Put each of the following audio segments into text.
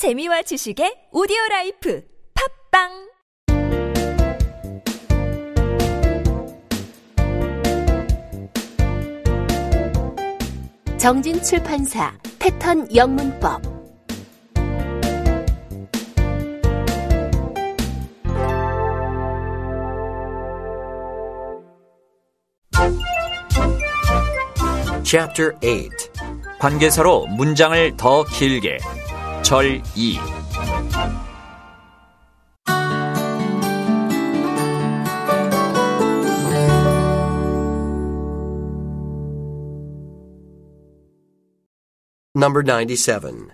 재미와 지식의 오디오 라이프 팝빵! 정진 출판사 패턴 영문법. Chapter 8 관계사로 문장을 더 길게 절 2. Number 97.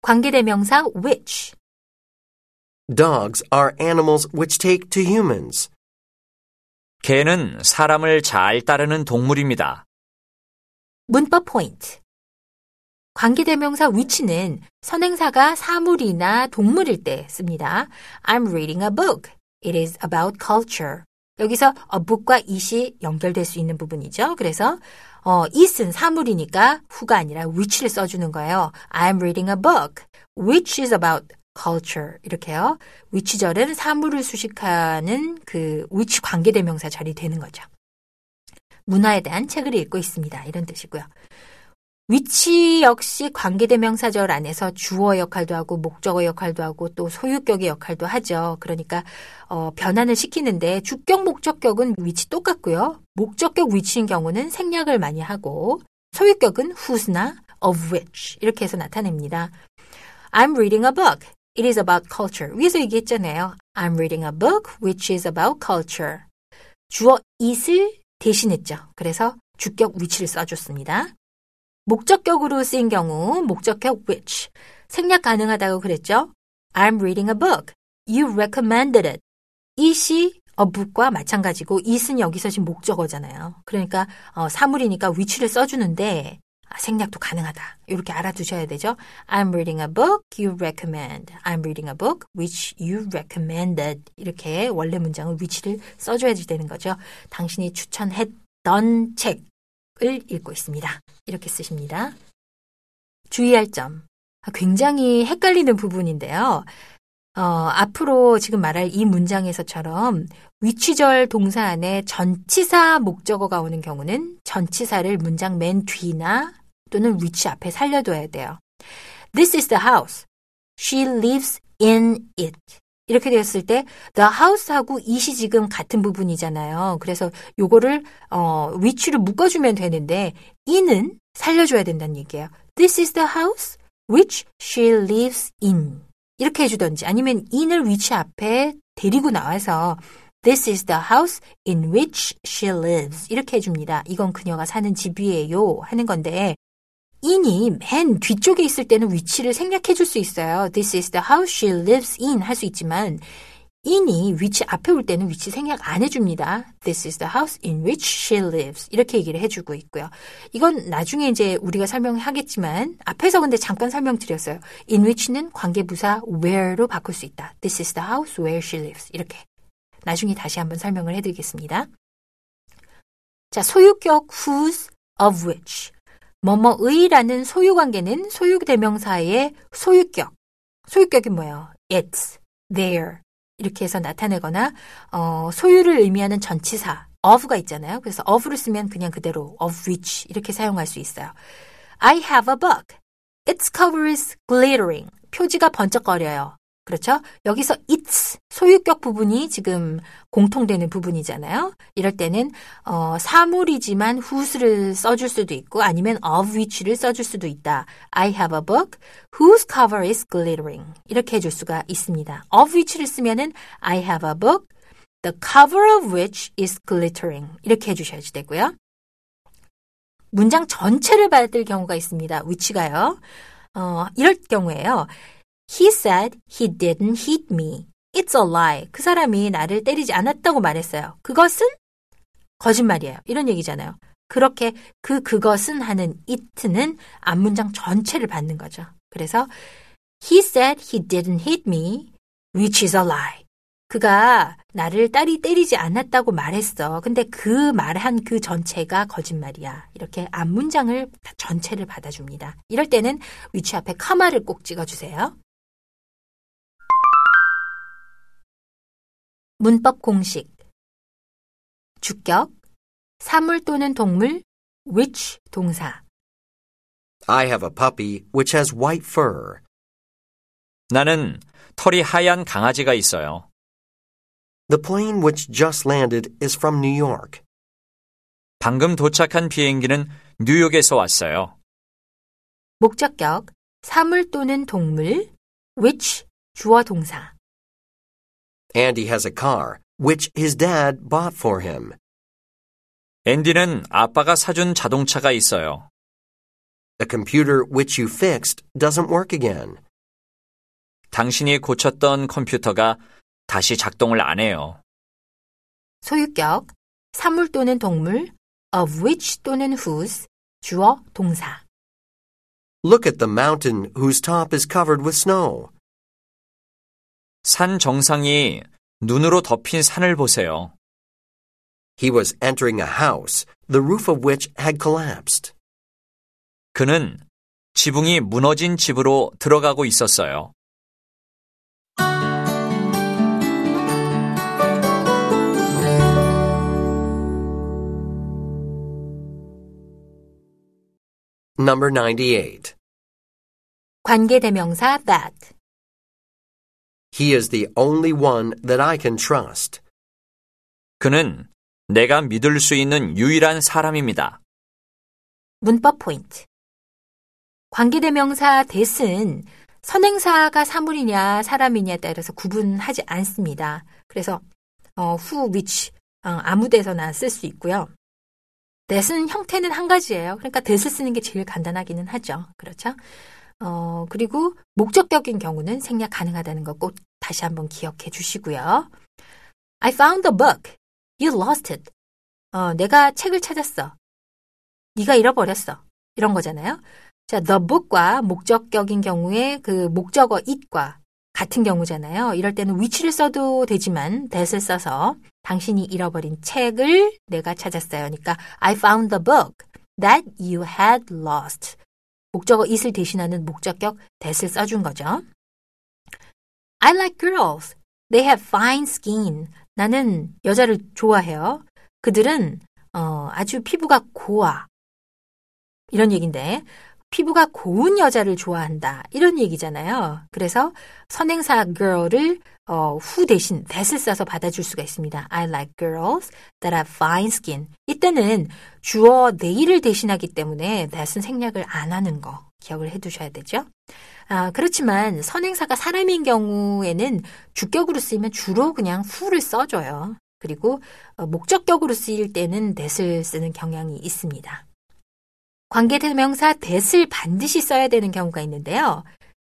관계대명사 which Dogs are animals which take to humans. 개는 사람을 잘 따르는 동물입니다. 문법 포인트 관계대명사 which는 선행사가 사물이나 동물일 때 씁니다. I'm reading a book. It is about culture. 여기서 a book과 it이 연결될 수 있는 부분이죠. 그래서 어, it은 사물이니까 who가 아니라 which를 써주는 거예요. I'm reading a book which is about culture 이렇게요. which절은 사물을 수식하는 그 which 관계대명사 절이 되는 거죠. 문화에 대한 책을 읽고 있습니다. 이런 뜻이고요. 위치 역시 관계대명사절 안에서 주어 역할도 하고 목적어 역할도 하고 또 소유격의 역할도 하죠. 그러니까 어, 변환을 시키는데 주격 목적격은 위치 똑같고요. 목적격 위치인 경우는 생략을 많이 하고 소유격은 whose나 of which 이렇게 해서 나타냅니다. I'm reading a book. It is about culture. 위에서 얘기했잖아요. I'm reading a book which is about culture. 주어 it을 대신했죠. 그래서 주격 which를 써줬습니다. 목적격으로 쓰인 경우 목적격 which 생략 가능하다고 그랬죠. I'm reading a book. You recommended it. it이 a book과 마찬가지고 it은 여기서 지금 목적어잖아요. 그러니까 어, 사물이니까 which를 써주는데 아, 생략도 가능하다. 이렇게 알아두셔야 되죠. I'm reading a book you recommend. I'm reading a book which you recommended. 이렇게 원래 문장은 which를 써줘야 되는 거죠. 당신이 추천했던 책. 을 읽고 있습니다. 이렇게 쓰십니다. 주의할 점. 굉장히 헷갈리는 부분인데요. 어, 앞으로 지금 말할 이 문장에서처럼 위치절 동사 안에 전치사 목적어가 오는 경우는 전치사를 문장 맨 뒤나 또는 위치 앞에 살려둬야 돼요. This is the house. She lives in it. 이렇게 되었을 때 the house하고 it이 지금 같은 부분이잖아요. 그래서 요거를 어 위치를 묶어 주면 되는데 in은 살려 줘야 된다는 얘기예요. This is the house which she lives in. 이렇게 해주던지 아니면 in을 위치 앞에 데리고 나와서 This is the house in which she lives. 이렇게 해 줍니다. 이건 그녀가 사는 집이에요. 하는 건데 in이 맨 뒤쪽에 있을 때는 위치를 생략해 줄 수 있어요. This is the house she lives in 할 수 있지만 in이 위치 앞에 올 때는 위치 생략 안 해줍니다. This is the house in which she lives. 이렇게 얘기를 해주고 있고요. 이건 나중에 이제 우리가 설명하겠지만 앞에서 근데 잠깐 설명드렸어요. in which는 관계부사 where로 바꿀 수 있다. This is the house where she lives. 이렇게 나중에 다시 한번 설명을 해드리겠습니다. 자, 소유격 whose, of which. 뭐뭐의라는 소유관계는 소유대명사의 소유격. 소유격이 뭐예요? it's, there. 이렇게 해서 나타내거나 어, 소유를 의미하는 전치사 of가 있잖아요. 그래서 of를 쓰면 그냥 그대로 of which 이렇게 사용할 수 있어요. I have a book. Its cover is glittering. 표지가 번쩍거려요. 그렇죠? 여기서 its 소유격 부분이 지금 공통되는 부분이잖아요. 이럴 때는 어, 사물이지만 whose를 써줄 수도 있고 아니면 of which를 써줄 수도 있다. I have a book whose cover is glittering. 이렇게 해줄 수가 있습니다. of which를 쓰면은 I have a book the cover of which is glittering. 이렇게 해주셔야 되고요. 문장 전체를 받을 경우가 있습니다. which가요. 어, 이럴 경우에요. He said he didn't hit me. It's a lie. 그 사람이 나를 때리지 않았다고 말했어요. 그것은 거짓말이에요. 이런 얘기잖아요. 그렇게 그 그것은 하는 it는 앞문장 전체를 받는 거죠. 그래서 he said he didn't hit me, which is a lie. 그가 나를 딸이 때리지 않았다고 말했어. 근데 그 말한 그 전체가 거짓말이야. 이렇게 앞문장을 전체를 받아줍니다. 이럴 때는 위치 앞에 카마를 꼭 찍어주세요. 문법 공식 주격 사물 또는 동물 which 동사 I have a puppy which has white fur. 나는 털이 하얀 강아지가 있어요. The plane which just landed is from New York. 방금 도착한 비행기는 뉴욕에서 왔어요. 목적격 사물 또는 동물 which 주어 동사 Andy has a car which his dad bought for him. 앤디는 아빠가 사준 자동차가 있어요. The computer which you fixed doesn't work again. 당신이 고쳤던 컴퓨터가 다시 작동을 안 해요. 소유격 사물 또는 동물 of which 또는 whose 주어 동사 Look at the mountain whose top is covered with snow. 산 정상이 눈으로 덮인 산을 보세요. He was entering a house, the roof of which had collapsed. 그는 지붕이 무너진 집으로 들어가고 있었어요. Number 98. 관계대명사 that He is the only one that I can trust. 그는 내가 믿을 수 있는 유일한 사람입니다. 문법 포인트 관계대명사 that은 선행사가 사물이냐 사람이냐에 따라서 구분하지 않습니다. 그래서 어, who, which 어, 아무 데서나 쓸 수 있고요. that은 형태는 한 가지예요. 그러니까 that을 쓰는 게 제일 간단하기는 하죠. 그렇죠? 어, 그리고 목적격인 경우는 생략 가능하다는 거 꼭 다시 한번 기억해 주시고요. I found the book. You lost it. 어, 내가 책을 찾았어. 네가 잃어버렸어. 이런 거잖아요. 자, the book과 목적격인 경우에 그 목적어 it과 같은 경우잖아요. 이럴 때는 which를 써도 되지만 that을 써서 당신이 잃어버린 책을 내가 찾았어요. 그러니까 I found the book that you had lost. 목적어 it을 대신하는 목적격 that을 써준 거죠. I like girls. They have fine skin. 나는 여자를 좋아해요. 그들은 어, 아주 피부가 고와. 이런 얘기인데 피부가 고운 여자를 좋아한다. 이런 얘기잖아요. 그래서 선행사 girl을 어, 후 대신 that을 써서 받아줄 수가 있습니다. I like girls that have fine skin. 이때는 주어 they를 대신하기 때문에 that은 생략을 안 하는 거 기억을 해두셔야 되죠. 아, 그렇지만 선행사가 사람인 경우에는 주격으로 쓰이면 주로 그냥 who를 써줘요. 그리고 어, 목적격으로 쓰일 때는 that을 쓰는 경향이 있습니다. 관계대명사 that을 반드시 써야 되는 경우가 있는데요.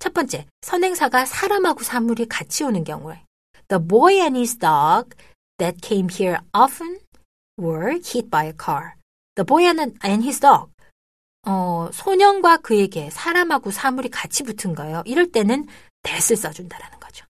첫 번째, 선행사가 사람하고 사물이 같이 오는 경우에 The boy and his dog that came here often were hit by a car. The boy and his dog. 어, 소년과 그에게 사람하고 사물이 같이 붙은 거예요. 이럴 때는 that을 써준다라는 거죠.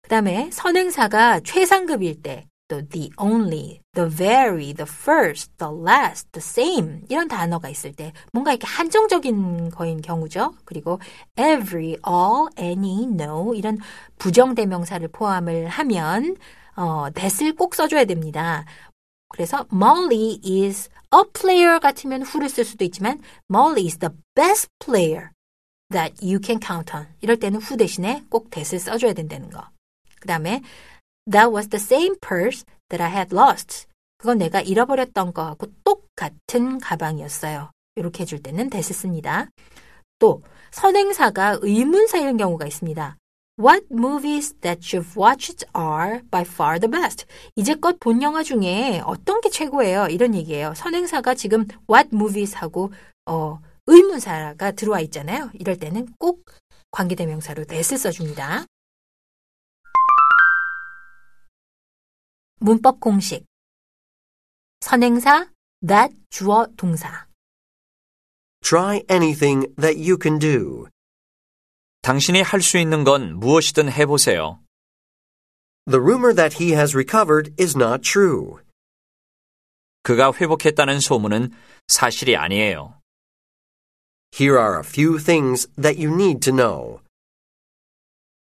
그 다음에 선행사가 최상급일 때 또 the only, the very, the first, the last, the same 이런 단어가 있을 때 뭔가 이렇게 한정적인 거인 경우죠. 그리고 every, all, any, no 이런 부정대명사를 포함을 하면 어, that을 꼭 써줘야 됩니다. 그래서 Molly is a player 같으면 who를 쓸 수도 있지만 Molly is the best player that you can count on. 이럴 때는 who 대신에 꼭 that을 써줘야 된다는 거. 그 다음에 That was the same purse that I had lost. 그건 내가 잃어버렸던 거하고 똑같은 가방이었어요. 이렇게 해줄 때는 that을 씁니다. 또 선행사가 의문사일 경우가 있습니다. What movies that you've watched are by far the best? 이제껏 본 영화 중에 어떤 게 최고예요? 이런 얘기예요. 선행사가 지금 what movies 하고 어, 의문사가 들어와 있잖아요. 이럴 때는 꼭 관계대명사로 that을 써줍니다. 문법 공식 선행사 that 주어 동사 Try anything that you can do. 당신이 할 수 있는 건 무엇이든 해보세요. The rumor that he has recovered is not true. 그가 회복했다는 소문은 사실이 아니에요. Here are a few things that you need to know.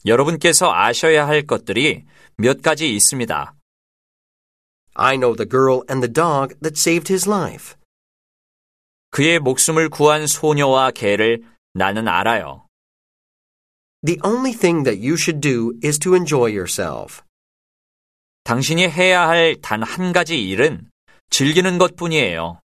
여러분께서 아셔야 할 것들이 몇 가지 있습니다. I know the girl and the dog that saved his life. 그의 목숨을 구한 소녀와 개를 나는 알아요. The only thing that you should do is to enjoy yourself. 당신이 해야 할 단 한 가지 일은 즐기는 것 뿐이에요.